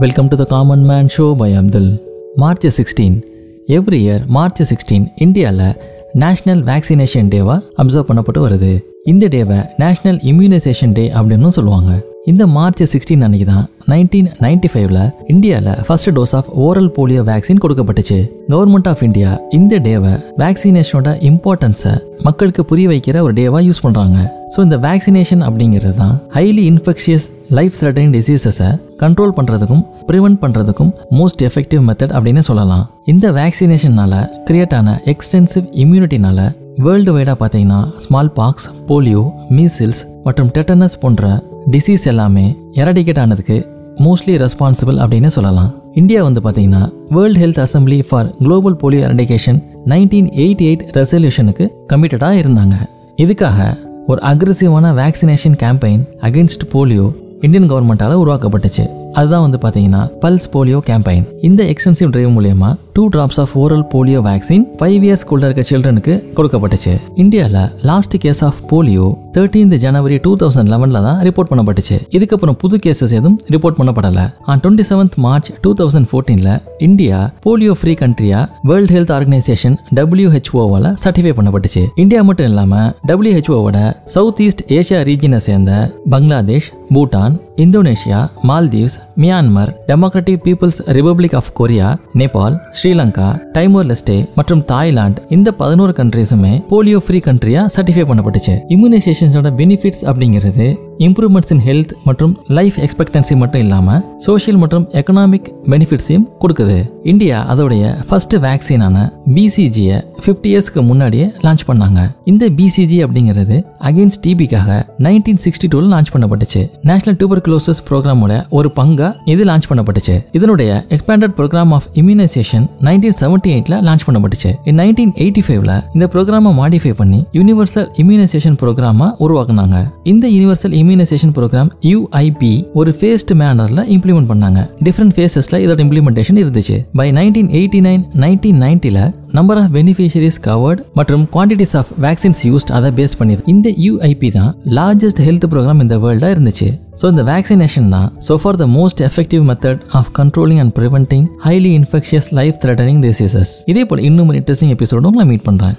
Welcome to the Common Man Show by Abdul. March sixteen every year March sixteen இந்தியாவில் national vaccination டேவாக observe பண்ணப்பட்டு வருது. இந்த டேவை நேஷ்னல் இம்யூனைசேஷன் டே அப்படின்னு சொல்லுவாங்க. இந்த மார்ச் சிக்ஸ்டீன் அன்னைக்கு தான் நைன்டீன் நைன்டி ஃபைவ்ல இந்தியாவில் first dose of oral polio vaccine கொடுக்கப்பட்டுச்சு. Government of India இந்த டேவை வேக்சினேஷனோட இம்பார்ட்டன்ஸை மக்களுக்கு புரிய வைக்கிற ஒரு டேவாக யூஸ் பண்ணுறாங்க ஸோ இந்த வேக்சினேஷன் அப்படிங்கிறது தான் ஹைலி இன்ஃபெக்ஷியஸ் லைஃப் த்ரெட்டனிங் டிசீசஸை கண்ட்ரோல் பண்ணுறதுக்கும் ப்ரிவென்ட் பண்ணுறதுக்கும் மோஸ்ட் எஃபெக்டிவ் மெத்தட் அப்படின்னு சொல்லலாம். இந்த வேக்சினேஷனால் கிரியேட் ஆன எக்ஸ்டென்சிவ் இம்யூனிட்டினால வேர்ல்டு வைடாக பார்த்தீங்கன்னா ஸ்மால் பாக்ஸ் போலியோ மீசில்ஸ் மற்றும் டெட்டனஸ் போன்ற டிசீஸ் எல்லாமே எரடிகேட் ஆனதுக்கு மோஸ்ட்லி ரெஸ்பான்சிபிள் அப்படின்னு சொல்லலாம். இந்தியா வந்து பார்த்தீங்கன்னா world health assembly for global polio eradication nineteen eighty eight ரெசல்யூஷனுக்கு கமிட்டடாக இருந்தாங்க. இதுக்காக ஒரு அக்ரெசிவான vaccination campaign against polio Indian கவர்மெண்ட்டால் உருவாக்கப்பட்டுச்சு. அதுதான் வந்து பார்த்தீங்கன்னா பல்ஸ் போலியோ கேம்பெயின் இந்த எக்ஸ்டென்சிவ் டிரைவ் மூலியமா two drops of oral polio vaccine five இயர்ஸ்க்குள்ள இருக்க சில்ட்ரனுக்கு கொடுக்கப்பட்டுச்சு. இந்தியாவில் last case of polio thirteenth January two thousand லெவனில் தான் ரிப்போர்ட் பண்ணப்பட்டுச்சு. இதுக்கப்புறம் புது கேசஸ் எதுவும் report பண்ணப்படலை. On twenty seventh March two thousand ஃபோர்டீனில் India polio free கண்ட்ரியா வேர்ல்டு ஹெல்த் ஆர்கனைசேஷன் டபிள்யூஹெச்ஓவால் சர்டிஃபை பண்ணப்பட்டுச்சு. இந்தியா மட்டும் இல்லாமல் டபிள்யூஹெச்ஓவோட சவுத் ஈஸ்ட் ஏஷியா ரீஜனை சேர்ந்த Bangladesh Bhutan Indonesia Maldives Myanmar democratic people's republic of Korea Nepal Sri Lanka Timor Leste மற்றும் Thailand இந்த பதினோரு கண்ட்ரீஸுமே போலியோ ஃப்ரீ கண்ட்ரியா சர்டிஃபை பண்ணப்பட்டுச்சு. மெடிடேஷன்ஸோட பெனிஃபிட்ஸ் அப்படிங்கிறது இம்ப்ரூவ்மெண்ட்ஸ் இன் ஹெல்த் மற்றும் லைஃப் எக்ஸ்பெக்டன்சி மட்டும் இல்லாமல் சோஷியல் மற்றும் எக்கனாமிக் பெனிஃபிட்ஸையும் கொடுக்குது. இந்தியா அதோடைய ஃபர்ஸ்ட் வேக்சினான பிசிஜியை ஃபிஃப்டி இயர்ஸ்க்கு முன்னாடியே லான்ச் பண்ணாங்க. இந்த பிசிஜி அப்படிங்கிறது அகேன்ஸ்ட் டிபிக்காக நைன்டீன் சிக்ஸ்டி டூவில் லான்ச் பண்ணப்பட்டுச்சு. நேஷனல் டியூபர்குலோசிஸ் ப்ரோக்ராமோட ஒரு பங்கா இது லான்ச் பண்ணப்பட்டுச்சு. இதனுடைய expanded programme of immunisation nineteen seventy எயிட்ல லான்ச் பண்ணப்பட்டுச்சு. நைன்டீன் எயிட்டி ஃபைவ்ல இந்த ப்ரோக்ராமை மாடிஃபை பண்ணி யூனிவர்சல் இம்யூனைசேஷன் ப்ரோக்ராமா உருவாக்குனாங்க. இந்த universal immunisation programme U I P ஒரு ஃபேஸ்ட் மேனர்ல இம்ப்ளிமெண்ட் பண்ணாங்க. டிஃப்ரெண்ட் ஃபேஸஸ்ல இதோட இம்ப்ளிமெண்டேஷன் இருந்துச்சு. By nineteen eighty nine nineteen நைன்டில number of beneficiaries covered மற்றும் குவான்டிட்டிஸ் ஆஃப் வேக்சின்ஸ் யூஸ்ட் அதை பேஸ் பண்ணிது இந்த யூஐபி தான் லார்ஜஸ்ட் ஹெல்த் ப்ரோக்ராம் இந்த வேர்ல்டாக இருந்துச்சு. ஸோ இந்த வேக்சினேஷன் தான் so far the most effective method of controlling and preventing highly infectious life threatening diseases இதே போல் இன்னும் இன்ட்ரெஸ்டிங் எபிசோடு உங்களை மீட் பண்ணுறேன்